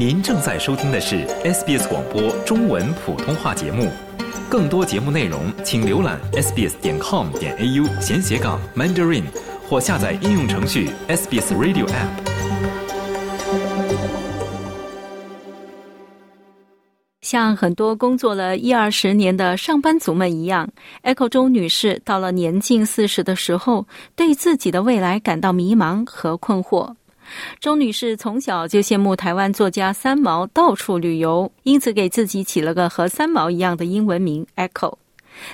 您正在收听的是 SBS 广播中文普通话节目。更多节目内容，请浏览 sbs 点 com 点 au 闲斜杠 mandarin，或下载应用程序 SBS Radio App。像很多工作了一二十年的上班族们一样，Echo 周女士到了年近四十的时候，对自己的未来感到迷茫和困惑。周女士从小就羡慕台湾作家三毛到处旅游，因此给自己起了个和三毛一样的英文名 Echo。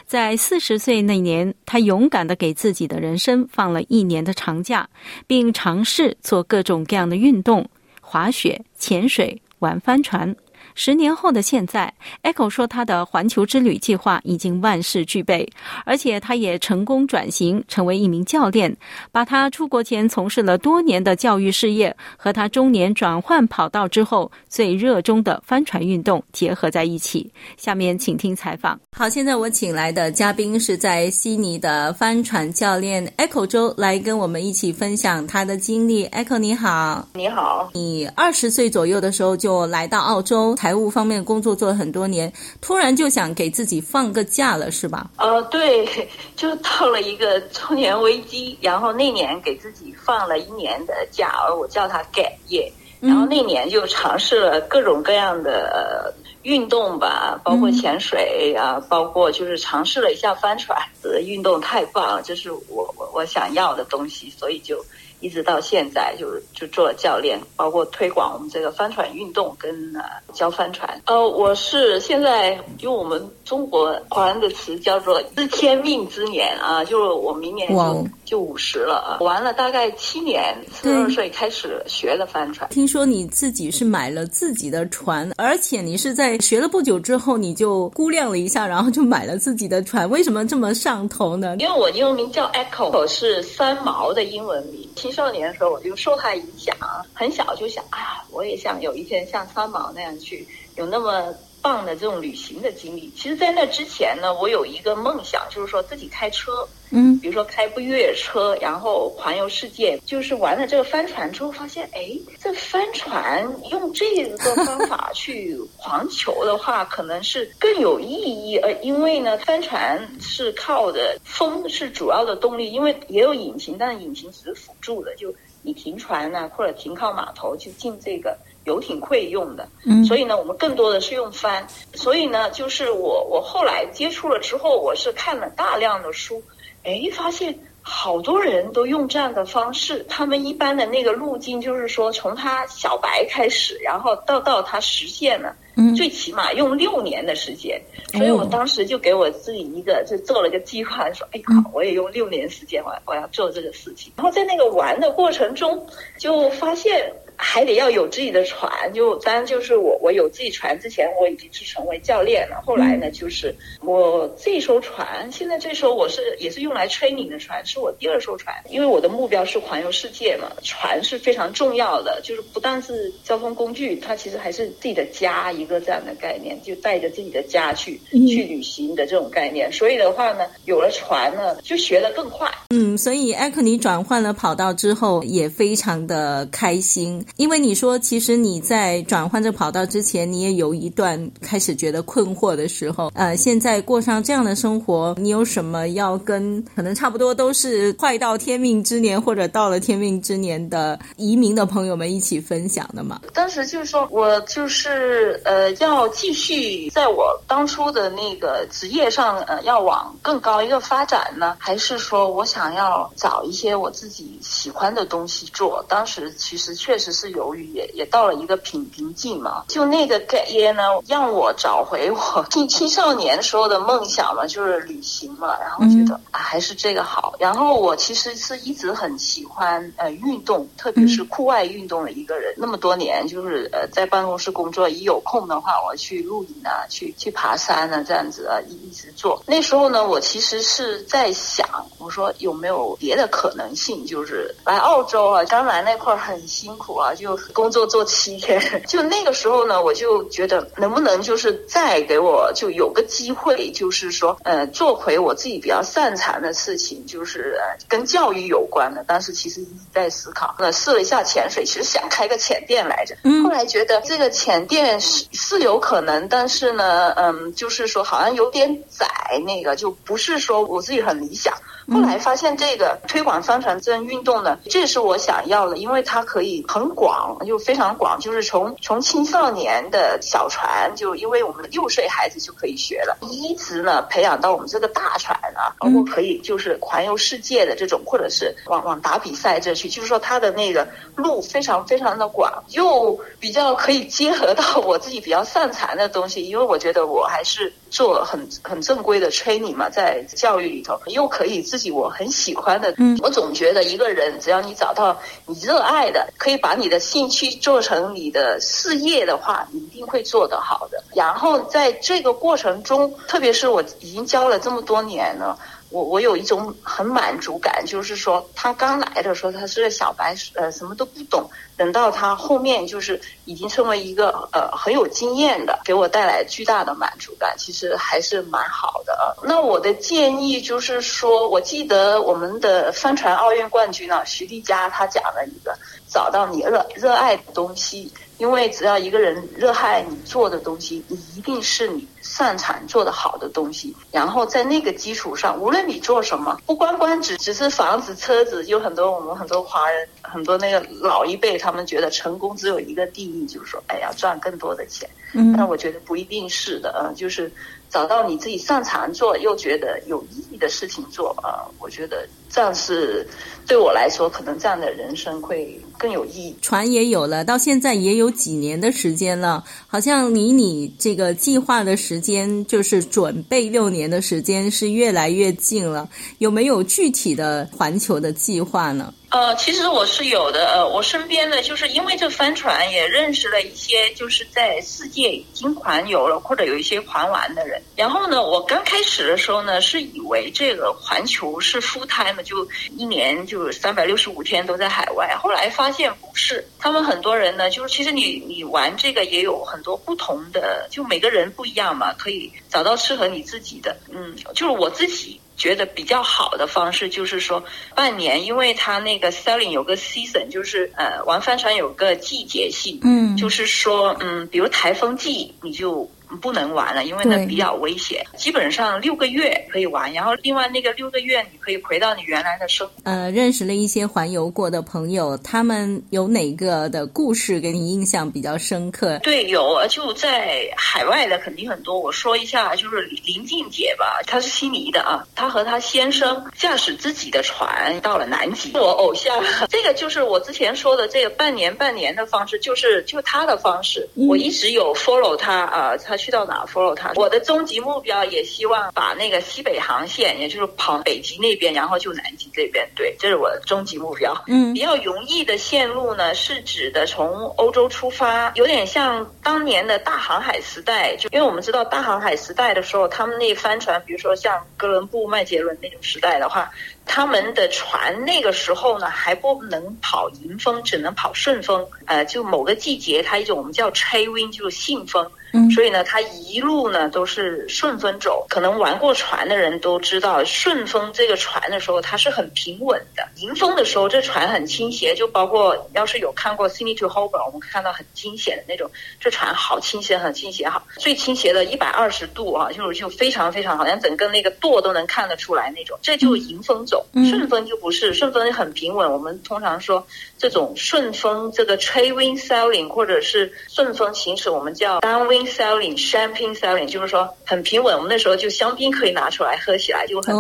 在四十岁那年，她勇敢的给自己的人生放了一年的长假，并尝试做各种各样的运动：滑雪、潜水、玩帆船。十年后的现在，Echo 说他的环球之旅计划已经万事俱备，而且他也成功转型成为一名教练，把他出国前从事了多年的教育事业和他中年转换跑道之后最热衷的帆船运动结合在一起。下面请听采访。好，现在我请来的嘉宾是在悉尼的帆船教练 Echo 周，来跟我们一起分享他的经历。Echo 你好，你好，你二十岁左右的时候就来到澳洲。财务方面工作做了很多年，突然就想给自己放个假了，是吧？呃，对，就到了一个中年危机，然后那年给自己放了一年的假，而我叫它 gap year。然后那年就尝试了各种各样的运动吧，包括潜水啊，包括就是尝试了一下帆船。呃，运动太棒了，这是我我我想要的东西，所以就。一直到现在，就就做了教练，包括推广我们这个帆船运动跟呃教帆船。呃，我是现在用我们中国华人的词叫做“知天命之年”啊，就是我明年就就五十了啊，玩了大概七年，四十二岁开始学的帆船。听说你自己是买了自己的船，而且你是在学了不久之后，你就估量了一下，然后就买了自己的船。为什么这么上头呢？因为我英文名叫 Echo，是三毛的英文名。青少年的时候，我就受他影响，很小就想啊，我也想有一天像三毛那样去有那么棒的这种旅行的经历。其实，在那之前呢，我有一个梦想，就是说自己开车，嗯，比如说开部越野车，然后环游世界。就是玩了这个帆船之后，发现哎，这帆船用这个方法 去环球的话，可能是更有意义。呃，因为呢，帆船是靠的风是主要的动力，因为也有引擎，但是引擎只是辅助的，就。你停船呢，或者停靠码头去进这个游艇会用的，嗯，所以呢，我们更多的是用帆。所以呢，就是我我后来接触了之后，我是看了大量的书，哎，发现好多人都用这样的方式。他们一般的那个路径就是说，从他小白开始，然后到到他实现了。最起码用六年的时间，所以我当时就给我自己一个，就做了个计划，说：“哎，好，我也用六年时间，我我要做这个事情。”然后在那个玩的过程中，就发现。还得要有自己的船，就当然就是我我有自己船之前我已经是成为教练了。后来呢，就是我这艘船，现在这艘我是也是用来 training 的船，是我第二艘船。因为我的目标是环游世界嘛，船是非常重要的，就是不但是交通工具，它其实还是自己的家一个这样的概念，就带着自己的家去去旅行的这种概念。所以的话呢，有了船呢，就学得更快。嗯，所以艾克尼转换了跑道之后，也非常的开心。因为你说，其实你在转换这跑道之前，你也有一段开始觉得困惑的时候。呃，现在过上这样的生活，你有什么要跟可能差不多都是快到天命之年或者到了天命之年的移民的朋友们一起分享的吗？当时就是说我就是呃要继续在我当初的那个职业上呃要往更高一个发展呢，还是说我想要找一些我自己喜欢的东西做？当时其实确实。是由于，也也到了一个瓶瓶颈嘛。就那个 get year 呢，让我找回我 青青少年时候的梦想嘛，就是旅行嘛。然后觉得啊，还是这个好。然后我其实是一直很喜欢呃运动，特别是户外运动的一个人。那么多年，就是呃在办公室工作，一有空的话，我去露营啊，去去爬山啊，这样子啊，一一直做。那时候呢，我其实是在想，我说有没有别的可能性，就是来澳洲啊，刚来那块儿很辛苦啊。啊，就工作做七天。就那个时候呢，我就觉得能不能就是再给我就有个机会，就是说呃做回我自己比较擅长的事情，就是跟教育有关的。当时其实一直在思考，那试了一下潜水，其实想开个潜店来着。后来觉得这个潜店是是有可能，但是呢，嗯，就是说好像有点窄，那个就不是说我自己很理想。后来发现这个推广帆船这运动呢，这是我想要的，因为它可以很广，又非常广，就是从从青少年的小船，就因为我们六岁孩子就可以学了，一直呢培养到我们这个大船啊，包括可以就是环游世界的这种，或者是往往打比赛这去，就是说它的那个路非常非常的广，又比较可以结合到我自己比较擅长的东西，因为我觉得我还是做很很正规的 training 嘛，在教育里头又可以。自己我很喜欢的，嗯，我总觉得一个人只要你找到你热爱的，可以把你的兴趣做成你的事业的话，你一定会做得好的。然后在这个过程中，特别是我已经教了这么多年了。我我有一种很满足感，就是说他刚来的时候他是个小白，呃，什么都不懂。等到他后面就是已经成为一个呃很有经验的，给我带来巨大的满足感，其实还是蛮好的。那我的建议就是说，我记得我们的帆船奥运冠军呢，徐丽佳他讲了一个，找到你热热爱的东西。因为只要一个人热爱你做的东西，你一定是你擅长做的好的东西。然后在那个基础上，无论你做什么，不光光只只是房子、车子，有很多我们很多华人，很多那个老一辈，他们觉得成功只有一个定义，就是说，哎呀，赚更多的钱。嗯，但我觉得不一定是的嗯，就是找到你自己擅长做又觉得有意义的事情做啊，我觉得这样是对我来说，可能这样的人生会。更有意义。船也有了，到现在也有几年的时间了，好像离你这个计划的时间，就是准备六年的时间，是越来越近了。有没有具体的环球的计划呢？呃，其实我是有的。呃，我身边呢，就是因为这帆船，也认识了一些就是在世界已经环游了或者有一些环完的人。然后呢，我刚开始的时候呢，是以为这个环球是 full time，就一年就三百六十五天都在海外。后来发现不是，他们很多人呢，就是其实你你玩这个也有很多不同的，就每个人不一样嘛，可以找到适合你自己的。嗯，就是我自己。觉得比较好的方式就是说半年，因为它那个 sailing 有个 season，就是呃玩帆船有个季节性，嗯，就是说嗯，比如台风季你就。不能玩了，因为那比较危险。基本上六个月可以玩，然后另外那个六个月你可以回到你原来的生。呃，认识了一些环游过的朋友，他们有哪个的故事给你印象比较深刻？对，有就在海外的肯定很多。我说一下，就是林静姐吧，她是悉尼的啊，她和她先生驾驶自己的船到了南极。我偶像，这个就是我之前说的这个半年半年的方式，就是就他的方式，我一直有 follow 他啊，他。去到哪 follow 他？我的终极目标也希望把那个西北航线，也就是跑北极那边，然后就南极这边。对，这是我的终极目标。嗯，比较容易的线路呢，是指的从欧洲出发，有点像当年的大航海时代。就因为我们知道大航海时代的时候，他们那帆船，比如说像哥伦布、麦杰伦那种时代的话。他们的船那个时候呢还不能跑迎风，只能跑顺风。呃，就某个季节，它一种我们叫 trade wind，就是信风。嗯，所以呢，它一路呢都是顺风走。可能玩过船的人都知道，顺风这个船的时候它是很平稳的。迎风的时候，这船很倾斜。就包括要是有看过 Sydney to Hobart，我们看到很惊险的那种，这船好倾斜，很倾斜，好最倾斜的一百二十度啊，就是就非常非常好像整个那个舵都能看得出来那种。这就迎风走。顺风就不是，顺风很平稳。我们通常说这种顺风，这个 trade wind sailing 或者是顺风行驶，我们叫 downwind sailing、champagne sailing，就是说很平稳。我们那时候就香槟可以拿出来喝起来，就很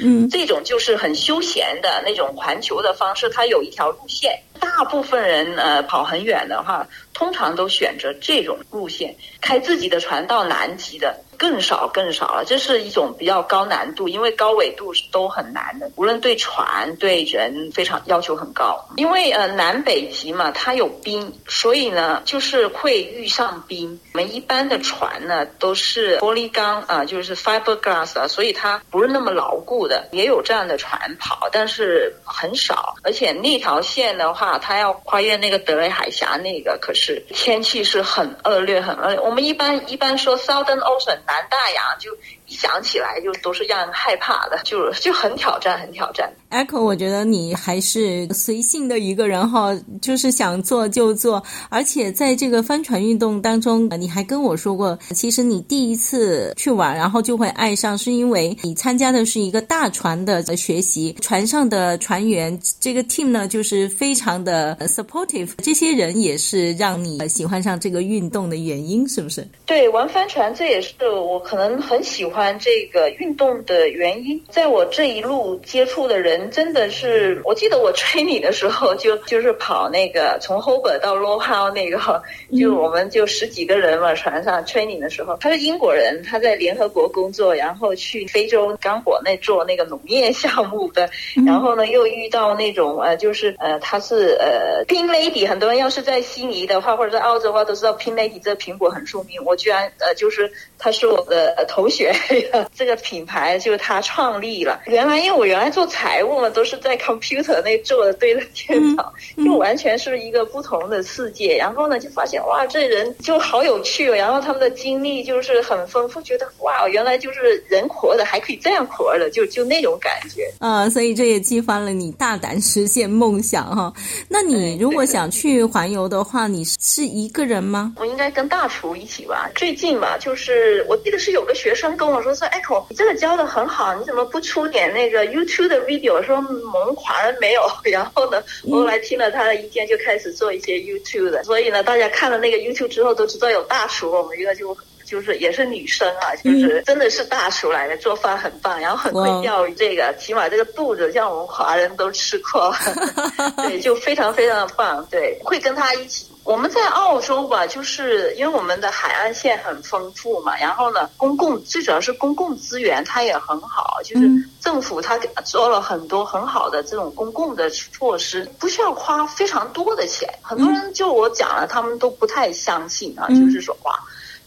嗯，这种就是很休闲的那种环球的方式。它有一条路线，大部分人呃跑很远的话，通常都选择这种路线，开自己的船到南极的。更少更少了。这是一种比较高难度，因为高纬度都很难的，无论对船对人非常要求很高。因为呃南北极嘛，它有冰，所以呢就是会遇上冰。我们一般的船呢都是玻璃钢啊，就是 fiberglass 啊，所以它不是那么牢固的。也有这样的船跑，但是很少。而且那条线的话，它要跨越那个德雷海峡，那个可是天气是很恶劣，很恶劣。我们一般一般说 Southern Ocean 南大洋就。一想起来就都是让人害怕的，就就很挑战，很挑战。Echo，我觉得你还是随性的一个人哈，就是想做就做。而且在这个帆船运动当中，你还跟我说过，其实你第一次去玩，然后就会爱上，是因为你参加的是一个大船的学习，船上的船员这个 team 呢，就是非常的 supportive，这些人也是让你喜欢上这个运动的原因，是不是？对，玩帆船这也是我可能很喜欢。这个运动的原因，在我这一路接触的人真的是，我记得我 吹你的时候，就就是跑那个从 Hobart 到 How 那个，就我们就十几个人嘛，船上吹你的时候，他是英国人，他在联合国工作，然后去非洲刚果那做那个农业项目的，然后呢又遇到那种呃，就是呃，他是呃 Pin Lady，很多人要是在悉尼的话，或者在澳洲的话，都知道 Pin Lady 这苹果很出名，我居然呃就是他是我的同学。这个品牌就是他创立了。原来因为我原来做财务嘛，都是在 computer 那做的，对着电脑，就完全是一个不同的世界。然后呢，就发现哇，这人就好有趣。哦然后他们的经历就是很丰富，觉得哇，原来就是人活的还可以这样活的，就就那种感觉。啊，所以这也激发了你大胆实现梦想哈。那你如果想去环游的话，你是一个人吗？我应该跟大厨一起吧。最近吧，就是我记得是有个学生跟我说。我说：“Echo，你这个教的很好，你怎么不出点那个 YouTube 的 video？说我们华人没有。然后呢，后来听了他的意见，就开始做一些 YouTube 的。所以呢，大家看了那个 YouTube 之后，都知道有大厨。我们一个就就是也是女生啊，就是真的是大厨来的，做饭很棒，然后很会钓鱼。这个起码这个肚子像我们华人都吃过，对，就非常非常的棒。对，会跟他一起。”我们在澳洲吧，就是因为我们的海岸线很丰富嘛，然后呢，公共最主要是公共资源它也很好，就是政府它做了很多很好的这种公共的措施，不需要花非常多的钱。很多人就我讲了，他们都不太相信啊，就是说哇，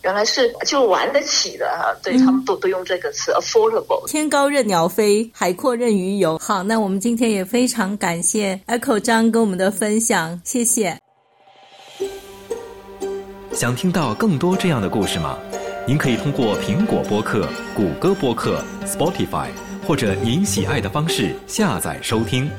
原来是就玩得起的哈，对他们都都用这个词 affordable。天高任鸟飞，海阔任鱼游。好，那我们今天也非常感谢 Echo 张跟我们的分享，谢谢。想听到更多这样的故事吗？您可以通过苹果播客、谷歌播客、Spotify 或者您喜爱的方式下载收听。